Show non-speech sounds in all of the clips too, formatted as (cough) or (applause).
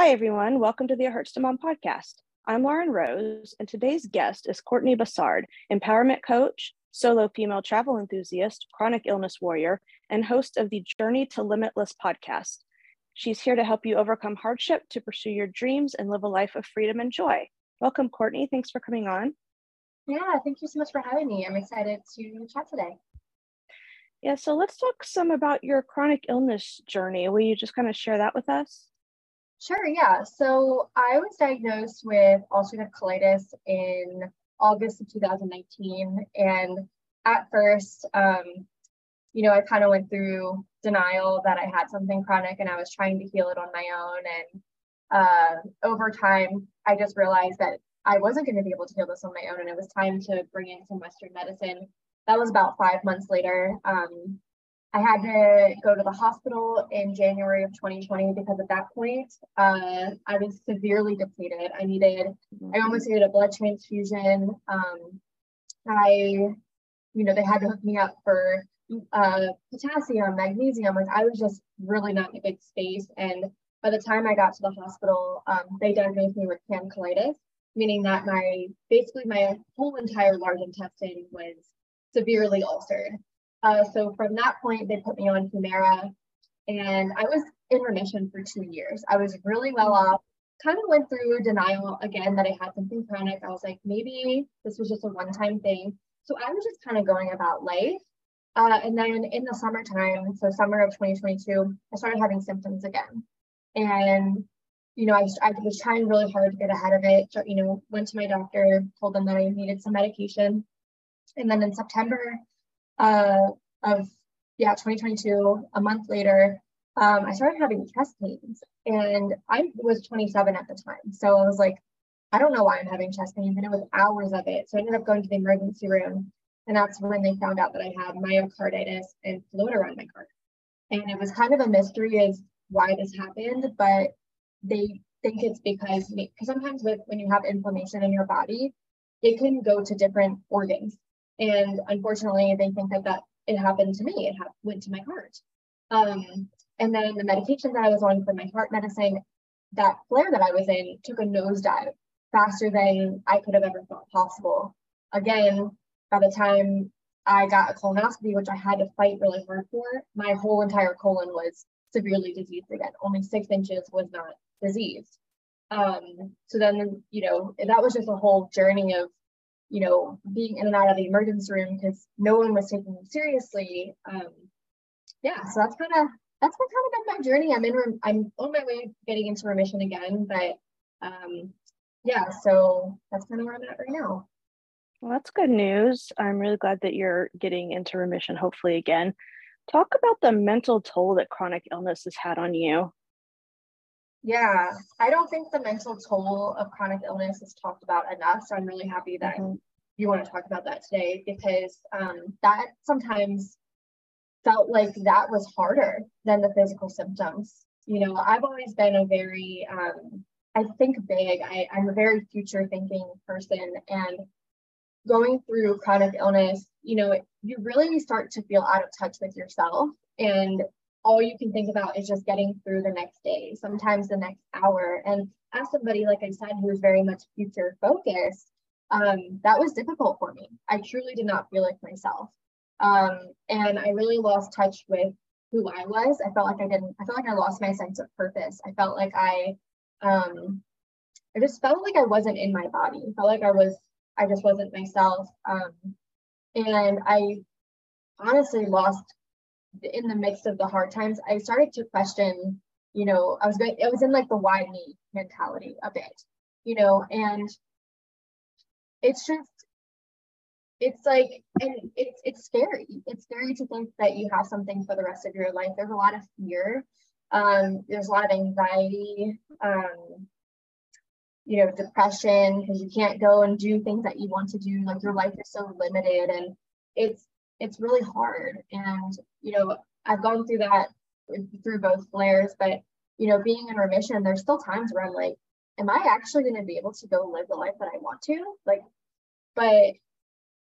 Hi, everyone. Welcome to the It Hurts to Mom podcast. I'm Lauren Rose, and today's guest is Courtney Bussard, empowerment coach, solo female travel enthusiast, chronic illness warrior, and host of the Journey to Limitless podcast. She's here to help you overcome hardship to pursue your dreams and live a life of freedom and joy. Welcome, Courtney. Thanks for coming on. Yeah, thank you so much for having me. I'm excited to chat today. Yeah, so let's talk some about your chronic illness journey. Will you just kind of share that with us? Sure, yeah. So I was diagnosed with ulcerative colitis in August of 2019. And at first, um, you know, I kind of went through denial that I had something chronic and I was trying to heal it on my own. And uh, over time, I just realized that I wasn't going to be able to heal this on my own, and it was time to bring in some Western medicine. That was about five months later. Um, I had to go to the hospital in January of 2020 because at that point, uh, I was severely depleted. I needed, I almost needed a blood transfusion. Um, I, you know, they had to hook me up for uh, potassium, magnesium. Like I was just really not in a good space. And by the time I got to the hospital, um, they diagnosed me with pancolitis, meaning that my basically my whole entire large intestine was severely ulcered. Uh, so from that point, they put me on Humira, and I was in remission for two years. I was really well off. Kind of went through denial again that I had something chronic. I was like, maybe this was just a one-time thing. So I was just kind of going about life. Uh, and then in the summertime, so summer of 2022, I started having symptoms again. And, you know, I, I was trying really hard to get ahead of it. So, you know, went to my doctor, told them that I needed some medication. And then in September uh, of, yeah, 2022, a month later, um, I started having chest pains. And I was 27 at the time. So I was like, I don't know why I'm having chest pains. And it was hours of it. So I ended up going to the emergency room. And that's when they found out that I had myocarditis and fluid around my heart. And it was kind of a mystery as why this happened, but they think it's because because sometimes with when you have inflammation in your body, it can go to different organs. And unfortunately, they think that that it happened to me. It ha- went to my heart. Um, and then the medication that I was on for my heart medicine, that flare that I was in took a nosedive faster than I could have ever thought possible. Again, by the time I got a colonoscopy, which I had to fight really hard for, my whole entire colon was severely diseased again. Only six inches was not diseased. Um, so then, you know, that was just a whole journey of, you know, being in and out of the emergency room because no one was taking me seriously. Um, yeah, so that's kind of that's what kind of been my journey. I'm in, I'm on my way getting into remission again, but um, yeah, so that's kind of where I'm at right now. Well, that's good news. I'm really glad that you're getting into remission, hopefully again. Talk about the mental toll that chronic illness has had on you. Yeah, I don't think the mental toll of chronic illness is talked about enough. So I'm really happy that mm-hmm. you want to talk about that today because um, that sometimes felt like that was harder than the physical symptoms. You know, I've always been a very, um, I think big, I, I'm a very future thinking person. And going through chronic illness, you know, you really start to feel out of touch with yourself. And all you can think about is just getting through the next day, sometimes the next hour. And as somebody, like I said, who is very much future focused, um, that was difficult for me. I truly did not feel like myself. Um, and I really lost touch with who I was. I felt like I didn't, I felt like I lost my sense of purpose. I felt like I, um, I just felt like I wasn't in my body. I felt like I was I just wasn't myself. Um, and I honestly lost in the midst of the hard times. I started to question, you know, I was going, it was in like the why me mentality a bit, you know, and it's just, it's like, and it's it's scary. It's scary to think that you have something for the rest of your life. There's a lot of fear. Um, there's a lot of anxiety. Um, you know depression because you can't go and do things that you want to do like your life is so limited and it's it's really hard and you know i've gone through that through both flares but you know being in remission there's still times where i'm like am i actually going to be able to go live the life that i want to like but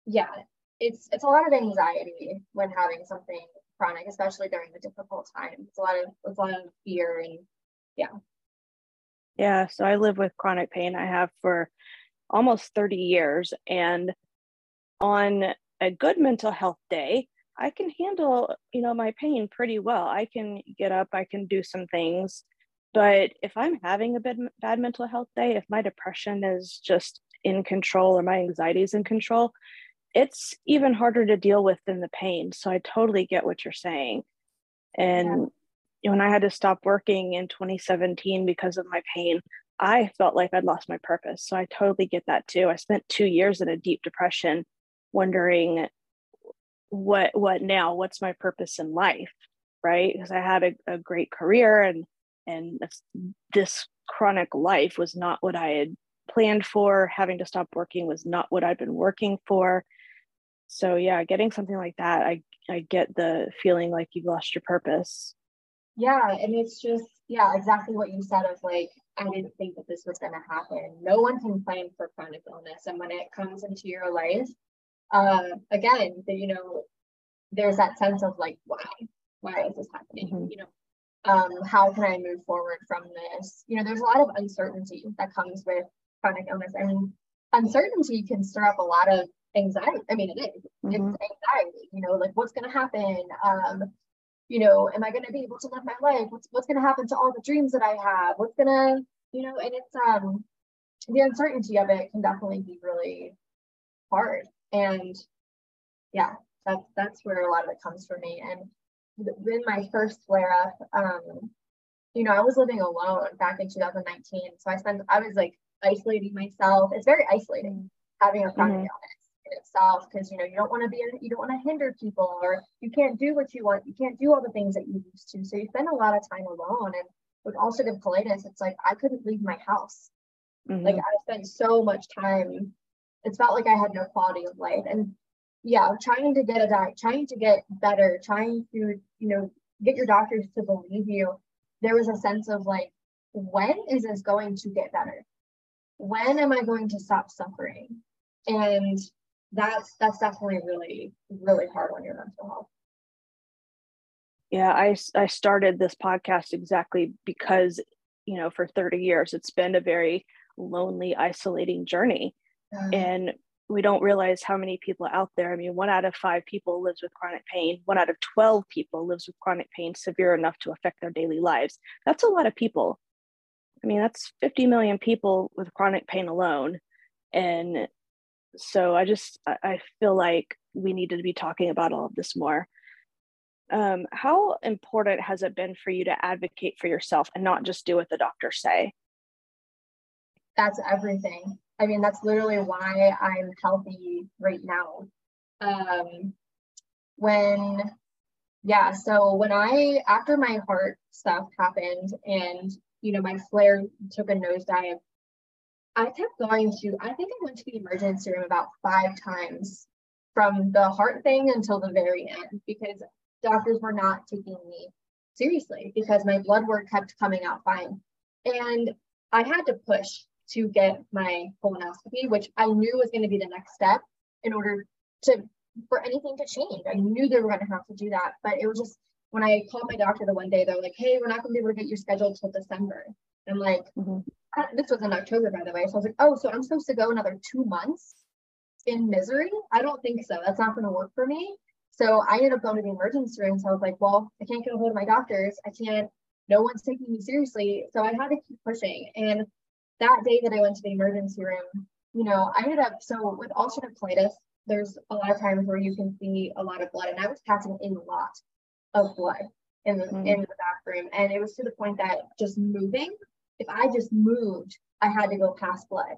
yeah it's it's a lot of anxiety when having something chronic especially during the difficult times it's a lot of it's a lot of fear and yeah Yeah, so I live with chronic pain. I have for almost 30 years. And on a good mental health day, I can handle, you know, my pain pretty well. I can get up, I can do some things. But if I'm having a bad, bad mental health day, if my depression is just in control or my anxiety is in control, it's even harder to deal with than the pain. So I totally get what you're saying. And yeah. when I had to stop working in 2017 because of my pain, I felt like I'd lost my purpose. So I totally get that too. I spent two years in a deep depression, wondering what what now? What's my purpose in life? Right? Because I had a, a great career and and this chronic life was not what I had planned for. Having to stop working was not what I'd been working for. So yeah, getting something like that, I I get the feeling like you've lost your purpose. Yeah, and it's just yeah, exactly what you said of like I didn't think that this was going to happen. No one can plan for chronic illness, and when it comes into your life, uh, again, the, you know, there's that sense of like, why, why is this happening? Mm-hmm. You know, um, how can I move forward from this? You know, there's a lot of uncertainty that comes with chronic illness, and uncertainty can stir up a lot of anxiety. I mean, it is. Mm-hmm. It's anxiety. You know, like what's going to happen? Um, you know, am I going to be able to live my life? What's what's going to happen to all the dreams that I have? What's going to, you know, and it's um, the uncertainty of it can definitely be really hard. And yeah, that's that's where a lot of it comes for me. And in my first flare up, um, you know, I was living alone back in 2019. So I spent, I was like isolating myself. It's very isolating having a chronic mm-hmm. illness in itself because you know you don't want to be in you don't want to hinder people or you can't do what you want you can't do all the things that you used to so you spend a lot of time alone and with ulcerative colitis it's like i couldn't leave my house mm-hmm. like i spent so much time it felt like i had no quality of life. And yeah trying to get a diet trying to get better trying to you know get your doctors to believe you there was a sense of like when is this going to get better? When am i going to stop suffering? And that's that's definitely really really hard on your mental health. Yeah i i started this podcast exactly because you know for 30 years it's been a very lonely isolating journey mm. and we don't realize how many people out there. I mean one out of five people lives with chronic pain. One out of 12 people lives with chronic pain severe enough to affect their daily lives. That's a lot of people. I mean that's 50 million people with chronic pain alone. And so i just i feel like we needed to be talking about all of this more. Um, how important has it been for you to advocate for yourself and not just do what the doctors say? That's everything i mean that's literally why i'm healthy right now um, when yeah so when i after my heart stuff happened and you know my flare took a nosedive I kept going to, I think I went to the emergency room about five times from the heart thing until the very end because doctors were not taking me seriously because my blood work kept coming out fine. And I had to push to get my colonoscopy, which I knew was going to be the next step in order to for anything to change. I knew they were going to have to do that, but it was just when I called my doctor the one day, they're like, "Hey, we're not going to be able to get you scheduled till December." I'm like, mm-hmm this was in October, by the way. So I was like, oh, so I'm supposed to go another two months in misery? I don't think so. That's not going to work for me. So I ended up going to the emergency room. So I was like, well, I can't get a hold of my doctors. I can't, no one's taking me seriously. So I had to keep pushing. And that day that I went to the emergency room, you know, I ended up, so with ulcerative colitis, there's a lot of times where you can see a lot of blood. And I was passing in a lot of blood in the, mm. in the bathroom. And it was to the point that just moving if I just moved, I had to go past blood.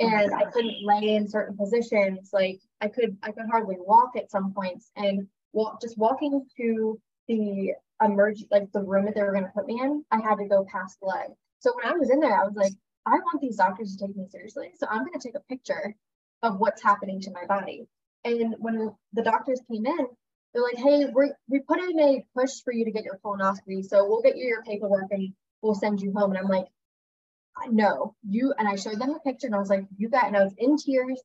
And I couldn't lay in certain positions. Like I could, I could hardly walk at some points. And walk, just walking to the emerge, like the room that they were going to put me in, I had to go past blood. So when I was in there, I was like, I want these doctors to take me seriously. So I'm going to take a picture of what's happening to my body. And when the doctors came in, they're like, hey, we we put in a push for you to get your colonoscopy. So we'll get you your paperwork and we'll send you home. And I'm like, no, you, and I showed them the picture and I was like, you got, and I was in tears.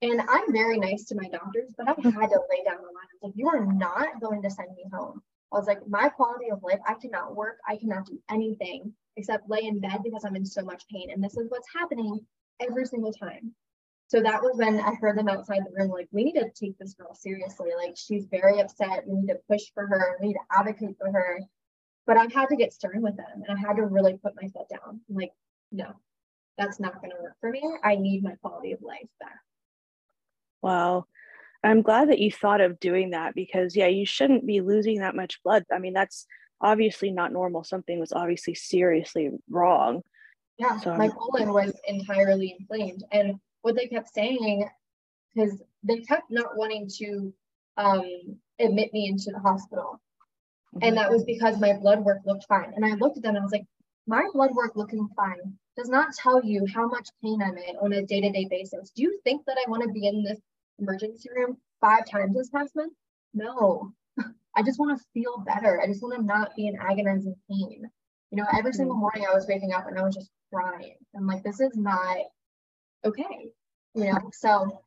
And I'm very nice to my doctors, but I had to lay down the line. I was like, you are not going to send me home. I was like, my quality of life, I cannot work, I cannot do anything except lay in bed because I'm in so much pain. And this is what's happening every single time. So that was when I heard them outside the room, like, we need to take this girl seriously. Like, she's very upset. We need to push for her. We need to advocate for her. But I had to get stern with them and I had to really put my foot down. I'm like, no, that's not going to work for me. I need my quality of life back. Wow. I'm glad that you thought of doing that because, yeah, you shouldn't be losing that much blood. I mean, that's obviously not normal. Something was obviously seriously wrong. Yeah, so my colon was entirely inflamed. And what they kept saying, because they kept not wanting to um, admit me into the hospital. Mm-hmm. And that was because my blood work looked fine. And I looked at them and I was like, my blood work looking fine does not tell you how much pain I'm in on a day to day basis. Do you think that I want to be in this emergency room five times this past month? No. I just want to feel better. I just want to not be in agonizing pain. You know, every single mm-hmm. morning I was waking up and I was just crying. I'm like, this is not okay. You know, (laughs) so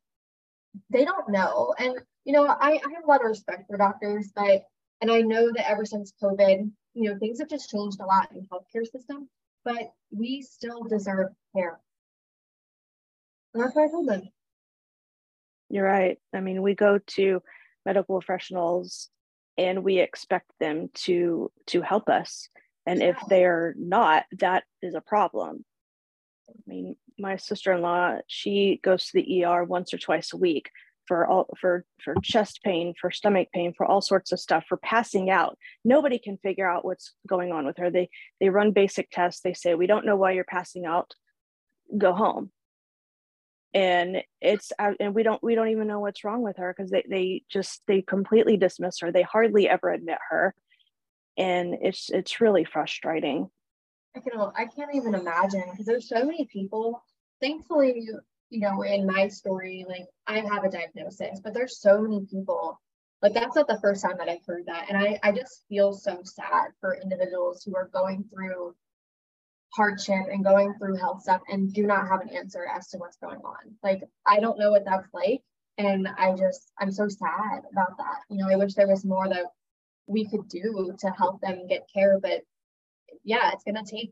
they don't know. And, you know, I, I have a lot of respect for doctors, but, and I know that ever since COVID, you know, things have just changed a lot in the healthcare system, but we still deserve care. And that's what I told them. You're right. I mean, we go to medical professionals and we expect them to to help us. And if they're not, that is a problem. I mean, my sister-in-law, she goes to the ER once or twice a week for all for for chest pain, for stomach pain, for all sorts of stuff, for passing out. Nobody can figure out what's going on with her. They they run basic tests. They say, "We don't know why you're passing out. Go home." And it's uh, and we don't we don't even know what's wrong with her because they, they just they completely dismiss her. They hardly ever admit her. And it's it's really frustrating. I can i can't even imagine because there's so many people thankfully you know in my story like i have a diagnosis but there's so many people like that's not the first time that i've heard that. And i i just feel so sad for individuals who are going through hardship and going through health stuff and do not have an answer as to what's going on. Like, I don't know what that's like. And I just, I'm so sad about that. You know, I wish there was more that we could do to help them get care. But yeah, it's going to take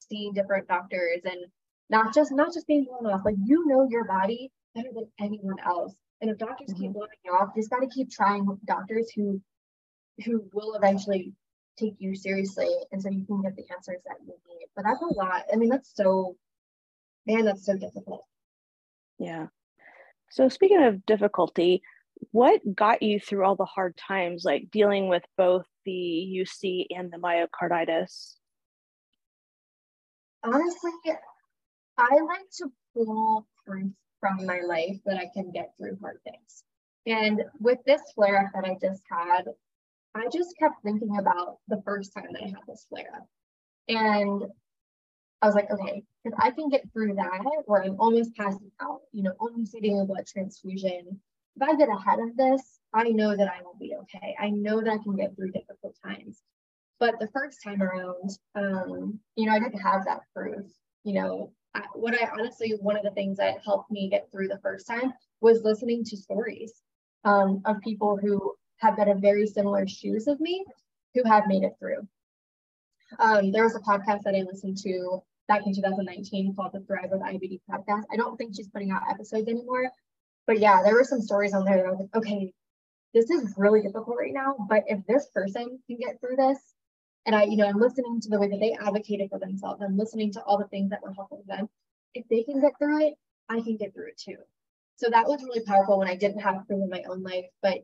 seeing different doctors and not just, not just being blown off. Like, you know your body better than anyone else. And if doctors mm-hmm. keep blowing you off, you just got to keep trying with doctors who, who will eventually take you seriously and so you can get the answers that you need. But that's a lot. I mean, that's so, man, that's so difficult. Yeah. So, speaking of difficulty, what got you through all the hard times, like dealing with both the UC and the myocarditis? Honestly, I like to pull proof from my life that I can get through hard things. And with this flare up that I just had, I just kept thinking about the first time that I had this flare up. And I was like, okay, if I can get through that where I'm almost passing out, you know, almost needing a blood transfusion, if I get ahead of this, I know that I will be okay. I know that I can get through difficult times. But the first time around, um, you know, I didn't have that proof. You know, I, what I honestly, one of the things that helped me get through the first time was listening to stories um, of people who have been in very similar shoes of me who have made it through. Um, there was a podcast that I listened to back in 2019 called the Thrive with IBD podcast. I don't think she's putting out episodes anymore, but yeah, there were some stories on there that I was like, okay, this is really difficult right now, but if this person can get through this, and I, you know, I'm listening to the way that they advocated for themselves, I'm listening to all the things that were helping them. If they can get through it, I can get through it too. So that was really powerful when I didn't have proof in my own life, but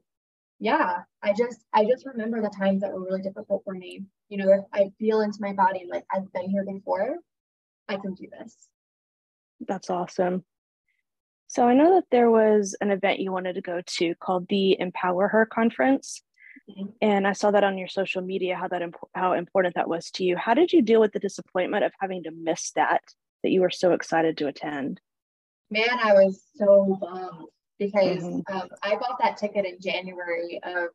yeah, I just I just remember the times that were really difficult for me. You know, if I feel into my body and like I've been here before, I can do this. That's awesome. So I know that there was an event you wanted to go to called the Empower Her conference. Mm-hmm. And I saw that on your social media how that imp- how important that was to you. How did you deal with the disappointment of having to miss that that you were so excited to attend? Man, I was so bummed because mm-hmm. um, I bought that ticket in January of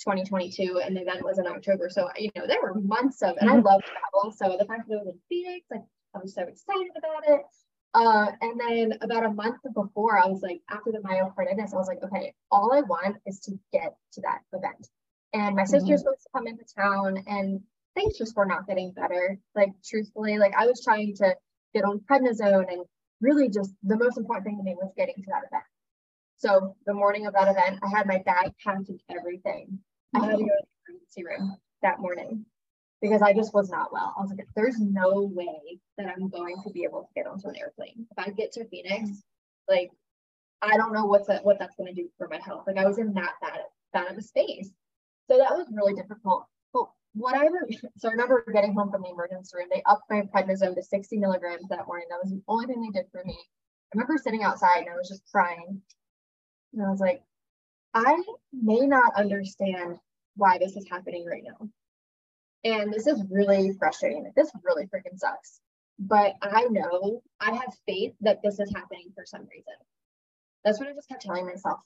2022 and the event was in October. So, you know, there were months of, and I mm-hmm. love travel. So the fact that it was in Phoenix, like, I was so excited about it. Uh, and then about a month before, I was like, after the myocarditis, I was like, okay, all I want is to get to that event. And my sister's mm-hmm. supposed to come into town, and things just were not getting better. Like truthfully, like I was trying to get on prednisone and really just the most important thing to me was getting to that event. So the morning of that event, I had my bag packed and everything. I had to go to the emergency room that morning because I just was not well. I was like, there's no way that I'm going to be able to get onto an airplane. If I get to Phoenix, like I don't know what's what that's going to do for my health. Like I was in that bad, bad of a space. So that was really difficult. But what I remember, (laughs) so I remember getting home from the emergency room, they upped my prednisone to 60 milligrams that morning. That was the only thing they did for me. I remember sitting outside and I was just crying. And I was like, I may not understand why this is happening right now. And this is really frustrating. This really freaking sucks. But I know I have faith that this is happening for some reason. That's what I just kept telling myself.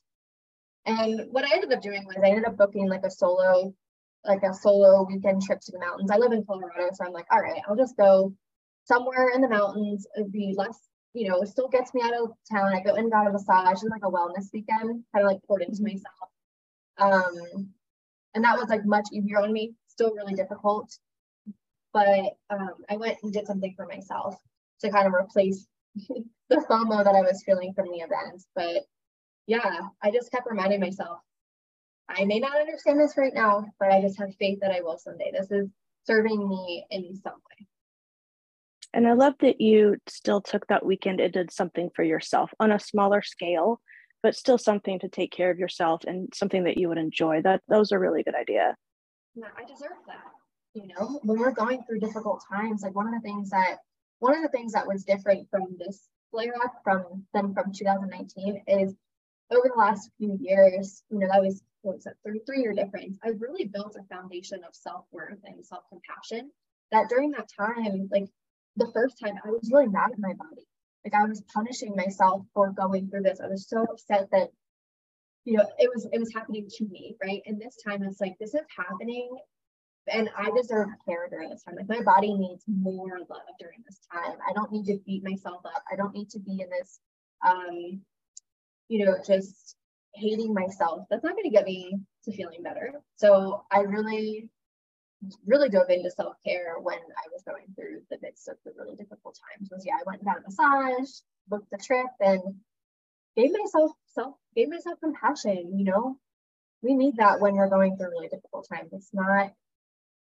And what I ended up doing was I ended up booking like a solo, like a solo weekend trip to the mountains. I live in Colorado, so I'm like, all right, I'll just go somewhere in the mountains. It'd be less, you know, it still gets me out of town. I go and got a massage and like a wellness weekend, kind of like poured into mm-hmm. myself. Um, and that was like much easier on me. Still really difficult, but um, I went and did something for myself to kind of replace (laughs) the FOMO that I was feeling from the events. But yeah, I just kept reminding myself, I may not understand this right now, but I just have faith that I will someday. This is serving me in some way. And I love that you still took that weekend and did something for yourself on a smaller scale, but still something to take care of yourself and something that you would enjoy. That those are really good idea. Yeah, I deserve that. You know, when we're going through difficult times, like one of the things that one of the things that was different from this flare up from than from 2019 is over the last few years, you know, that was what was that, 33 year difference. I've really built a foundation of self-worth and self-compassion that during that time, like the first time I was really mad at my body. Like I was punishing myself for going through this. I was so upset that, you know, it was it was happening to me, right? And this time it's like this is happening and I deserve care during this time. Like my body needs more love during this time. I don't need to beat myself up. I don't need to be in this, um, you know, just hating myself. That's not going to get me to feeling better. So I really, really dove into self care when I was going through the midst of the really difficult times. Was yeah, I went and got a massage, booked the trip, and gave myself self gave myself compassion. You know, we need that when we're going through really difficult times. It's not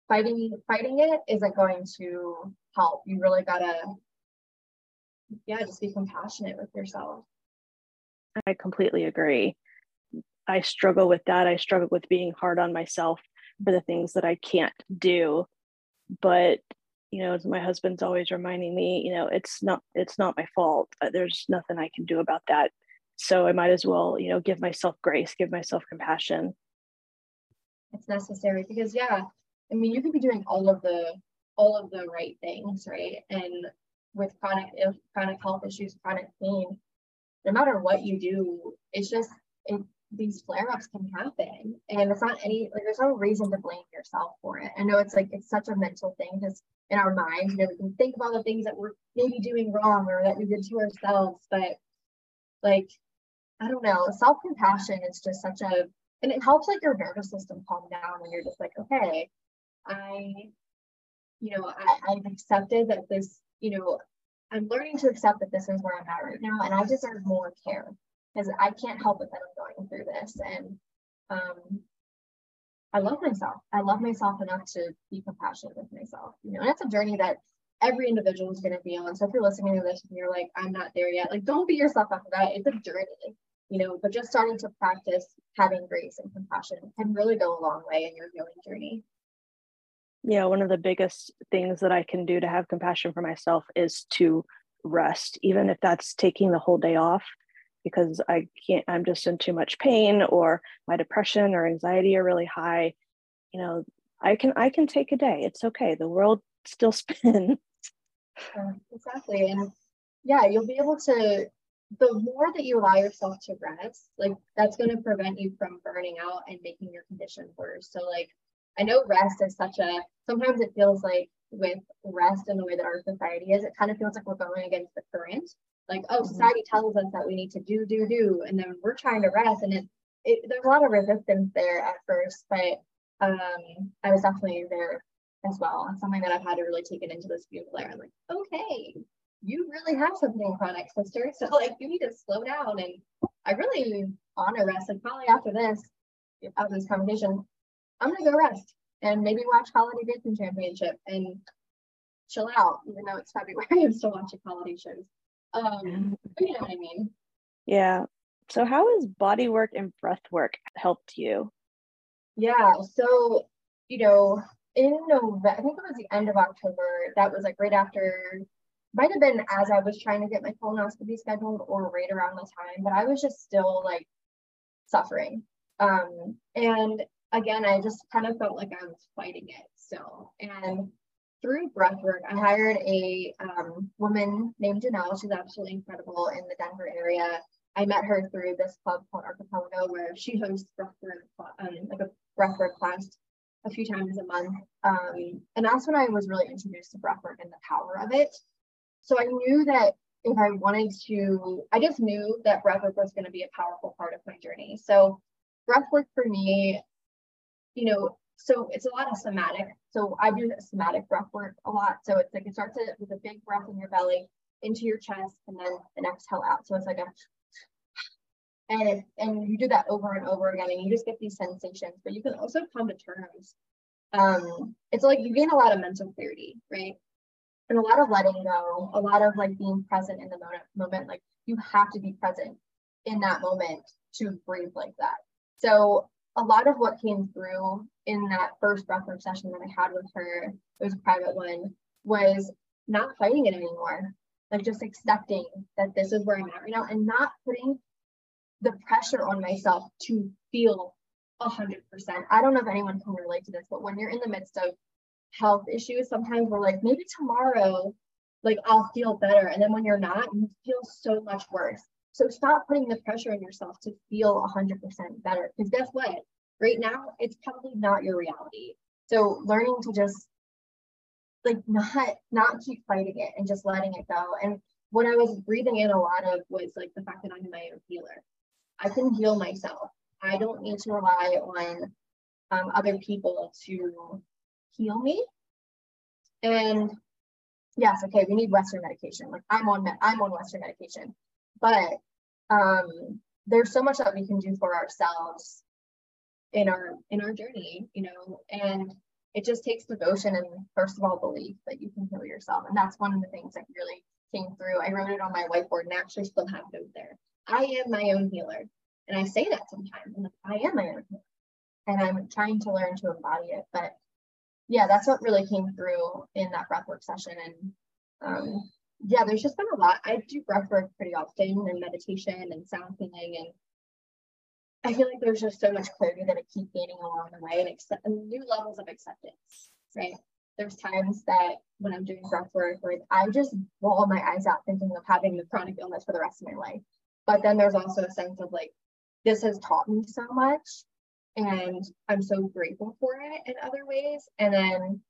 fighting fighting it isn't going to help. You really gotta, yeah, just be compassionate with yourself. I completely agree. I struggle with that. I struggle with being hard on myself for the things that I can't do. But you know, my husband's always reminding me, you know, it's not it's not my fault. Uh, there's nothing I can do about that. So I might as well, you know, give myself grace, give myself compassion. It's necessary because yeah, I mean, you could be doing all of the all of the right things, right? And with chronic chronic health issues, chronic pain, no matter what you do, it's just it, these flare-ups can happen, and it's not any like there's no reason to blame yourself for it. I know it's like it's such a mental thing because in our minds, you know, we can think of all the things that we're maybe doing wrong or that we did to ourselves, but like I don't know, self-compassion is just such a and it helps like your nervous system calm down when you're just like, okay, I, you know, I, I've accepted that this, you know, I'm learning to accept that this is where I'm at right now, and I deserve more care because I can't help it that I'm going through this. And um, I love myself. I love myself enough to be compassionate with myself. You know, and it's a journey that every individual is going to be on. So if you're listening to this and you're like, I'm not there yet, like don't beat yourself up for that. It's a journey, you know. But just starting to practice having grace and compassion can really go a long way in your healing journey yeah one of the biggest things that i can do to have compassion for myself is to rest even if that's taking the whole day off because i can't i'm just in too much pain or my depression or anxiety are really high you know i can i can take a day. It's okay. The world still (laughs) spins. Uh, exactly. And yeah you'll be able to the more that you allow yourself to rest like that's going to prevent you from burning out and making your condition worse. So like I know rest is such a sometimes it feels like with rest and the way that our society is, it kind of feels like we're going against the current. Like, oh, mm-hmm. society tells us that we need to do, do, do, and then we're trying to rest, and it, it there's a lot of resistance there at first, but um, I was definitely there as well. It's something that I've had to really take it into this view layer. I'm like, okay, you really have something chronic, sister. (laughs) So like you need to slow down. And I really honor rest. Like probably after this, after this conversation, I'm gonna go rest and maybe watch Holiday Dancing Championship and chill out, even though it's February, (laughs) I'm still watching holiday shows. Um, (laughs) you know what I mean? Yeah. So how has body work and breath work helped you? Yeah. So, you know, in November, I think it was the end of October, that was like right after, might have been as I was trying to get my colonoscopy scheduled or right around the time, but I was just still like suffering. Um, and again, I just kind of felt like I was fighting it still. And through breathwork, I hired a um, woman named Janelle. She's absolutely incredible in the Denver area. I met her through this club called Archipelago, where she hosts breathwork, um, like a breathwork class a few times a month. Um, and that's when I was really introduced to breathwork and the power of it. So I knew that if I wanted to, I just knew that breathwork was going to be a powerful part of my journey. So breathwork for me, you know, so it's a lot of somatic. So I do somatic breath work a lot. So it's like it starts with a big breath in your belly into your chest and then an exhale out. So it's like a and and you do that over and over again and you just get these sensations but you can also come to terms um it's like you gain a lot of mental clarity right and a lot of letting go a lot of like being present in the moment moment like you have to be present in that moment to breathe like that so a lot of what came through in that first breathwork session that i had with her it was a private one was not fighting it anymore like just accepting that this is where i'm at right now and not putting the pressure on myself to feel 100%. I don't know if anyone can relate to this, but when you're in the midst of health issues, sometimes we're like, maybe tomorrow, like I'll feel better. And then when you're not, you feel so much worse. So stop putting the pressure on yourself to feel 100% better. Because guess what? Right now, it's probably not your reality. So learning to just like not not keep fighting it and just letting it go. And what I was breathing in a lot of was like the fact that I'm my own healer. I can heal myself. I don't need to rely on um, other people to heal me. And yes, okay, we need Western medication. Like I'm on, I'm on Western medication, but um, there's so much that we can do for ourselves in our in our journey, you know, and it just takes devotion and first of all belief that you can heal yourself. And that's one of the things that really came through. I wrote it on my whiteboard and actually still have it there. I am my own healer. And I say that sometimes. I'm like, I am my own healer. And I'm trying to learn to embody it. But yeah, that's what really came through in that breathwork session. And um, yeah, there's just been a lot. I do breathwork pretty often and meditation and sound healing. And I feel like there's just so much clarity that I keep gaining along the way and, accept, and new levels of acceptance, right? There's times that when I'm doing breathwork, where I just roll my eyes out thinking of having the chronic illness for the rest of my life. But then there's also a sense of like, this has taught me so much and I'm so grateful for it in other ways. And then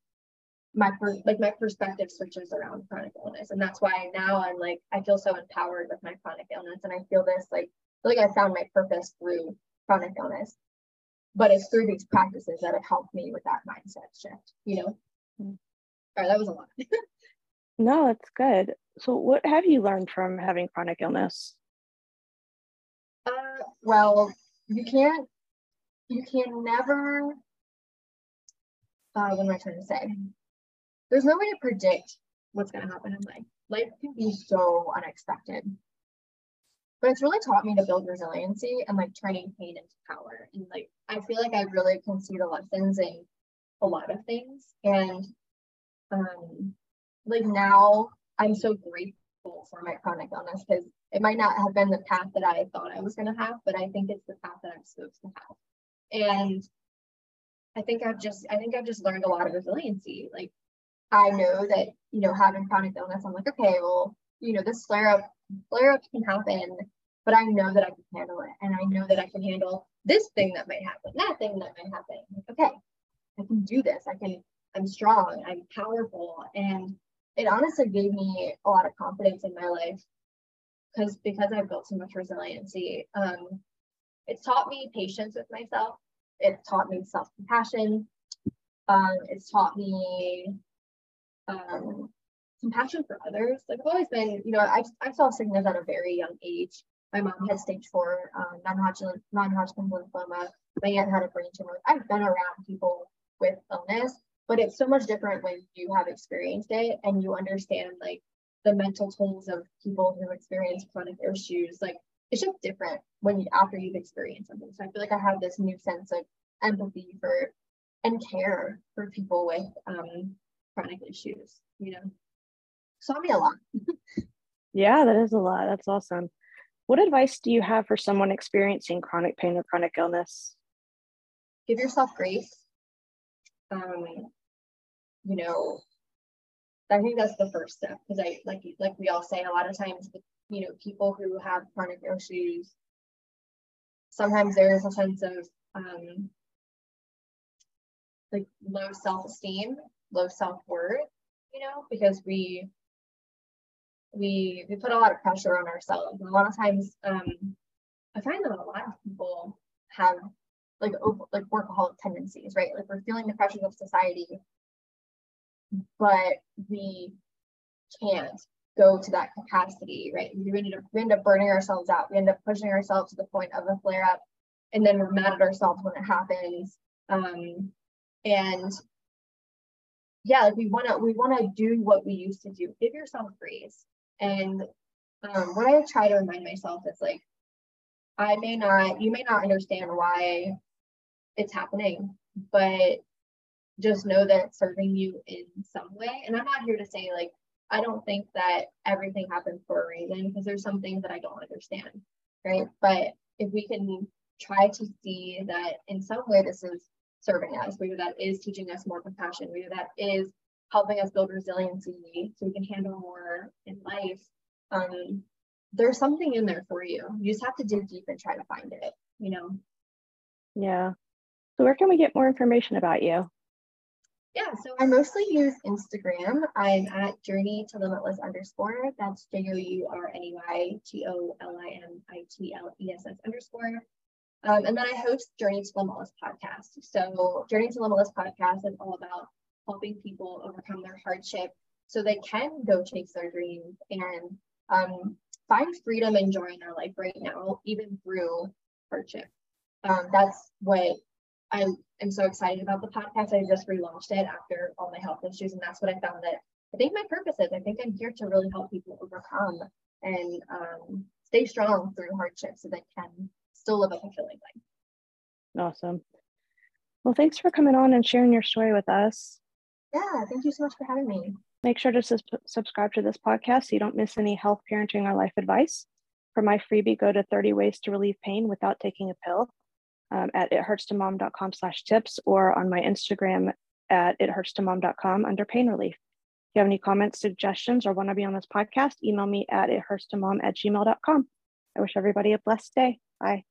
my per- like my perspective switches around chronic illness. And that's why now I'm like, I feel so empowered with my chronic illness. And I feel this like, like I found my purpose through chronic illness. But it's through these practices that have helped me with that mindset shift, you know? Mm-hmm. All right, that was a lot. (laughs) no, that's good. So what have you learned from having chronic illness? Uh, well, you can't, you can never, uh, what am I trying to say? There's no way to predict what's going to happen in life. Life can be so unexpected. But it's really taught me to build resiliency and like turning pain into power. And like, I feel like I really can see the lessons in a lot of things. And um, like now I'm so grateful for my chronic illness because it might not have been the path that I thought I was going to have, but I think it's the path that I'm supposed to have. And I think I've just, I think I've just learned a lot of resiliency. Like I know that, you know, having chronic illness, I'm like, okay, well, you know, this flare up, flare ups can happen, but I know that I can handle it. And I know that I can handle this thing that might happen, that thing that might happen. Okay, I can do this. I can, I'm strong, I'm powerful. And it honestly gave me a lot of confidence in my life because because I've built so much resiliency. Um, it's taught me patience with myself. It taught me self compassion. Um, it's taught me um, compassion for others. Like I've always been, you know, I, I saw sickness at a very young age. My mom had stage four um, non-Hodgkin, non-Hodgkin lymphoma. My aunt had a brain tumor. I've been around people with illness, but it's so much different when you have experienced it and you understand like the mental tolls of people who experience chronic issues. Like it's just different when you after you've experienced something. So I feel like I have this new sense of empathy for and care for people with um, chronic issues. You know, saw me a lot. yeah, that is a lot. That's awesome. What advice do you have for someone experiencing chronic pain or chronic illness? Give yourself grace. Um, you know, I think that's the first step because I like like we all say a lot of times, you know, people who have chronic issues, sometimes there is a sense of um, like low self-esteem, low self-worth, you know, because we we we put a lot of pressure on ourselves. And a lot of times, um, I find that a lot of people have like like workaholic tendencies, right? Like we're feeling the pressures of society, but we can't go to that capacity, right? We end up we end up burning ourselves out. We end up pushing ourselves to the point of a flare up, and then we're mad at ourselves when it happens. Um, and yeah, like we want to we want to do what we used to do. Give yourself grace. And um, what I try to remind myself is like, I may not, you may not understand why it's happening, but just know that it's serving you in some way. And I'm not here to say like, I don't think that everything happens for a reason because there's some things that I don't understand, right? But if we can try to see that in some way this is serving us, whether that is teaching us more compassion, whether that is helping us build resiliency so we can handle more in life, um, there's something in there for you. You just have to dig deep and try to find it, you know? Yeah. So where can we get more information about you? Yeah, so I mostly use Instagram. I'm at journey to limitless underscore. That's J O U R N E Y T O L I M I T L E S S underscore. Um, and then I host Journey to Limitless podcast. So Journey to Limitless podcast is all about helping people overcome their hardship so they can go chase their dreams and um, find freedom and joy in their life right now, even through hardship. Um, that's what I am so excited about the podcast. I just relaunched it after all my health issues, and that's what I found that I think my purpose is. I think I'm here to really help people overcome and um, stay strong through hardship so they can still live a fulfilling life. Awesome. Well, thanks for coming on and sharing your story with us. Yeah, thank you so much for having me. Make sure to su- subscribe to this podcast so you don't miss any health, parenting, or life advice. For my freebie, go to 30 ways to relieve pain without taking a pill um, at ithurtstomom.com slash tips or on my Instagram at ithurtstomom.com under pain relief. If you have any comments, suggestions, or want to be on this podcast, email me at ithurtstomom at gmail.com. I wish everybody a blessed day. Bye.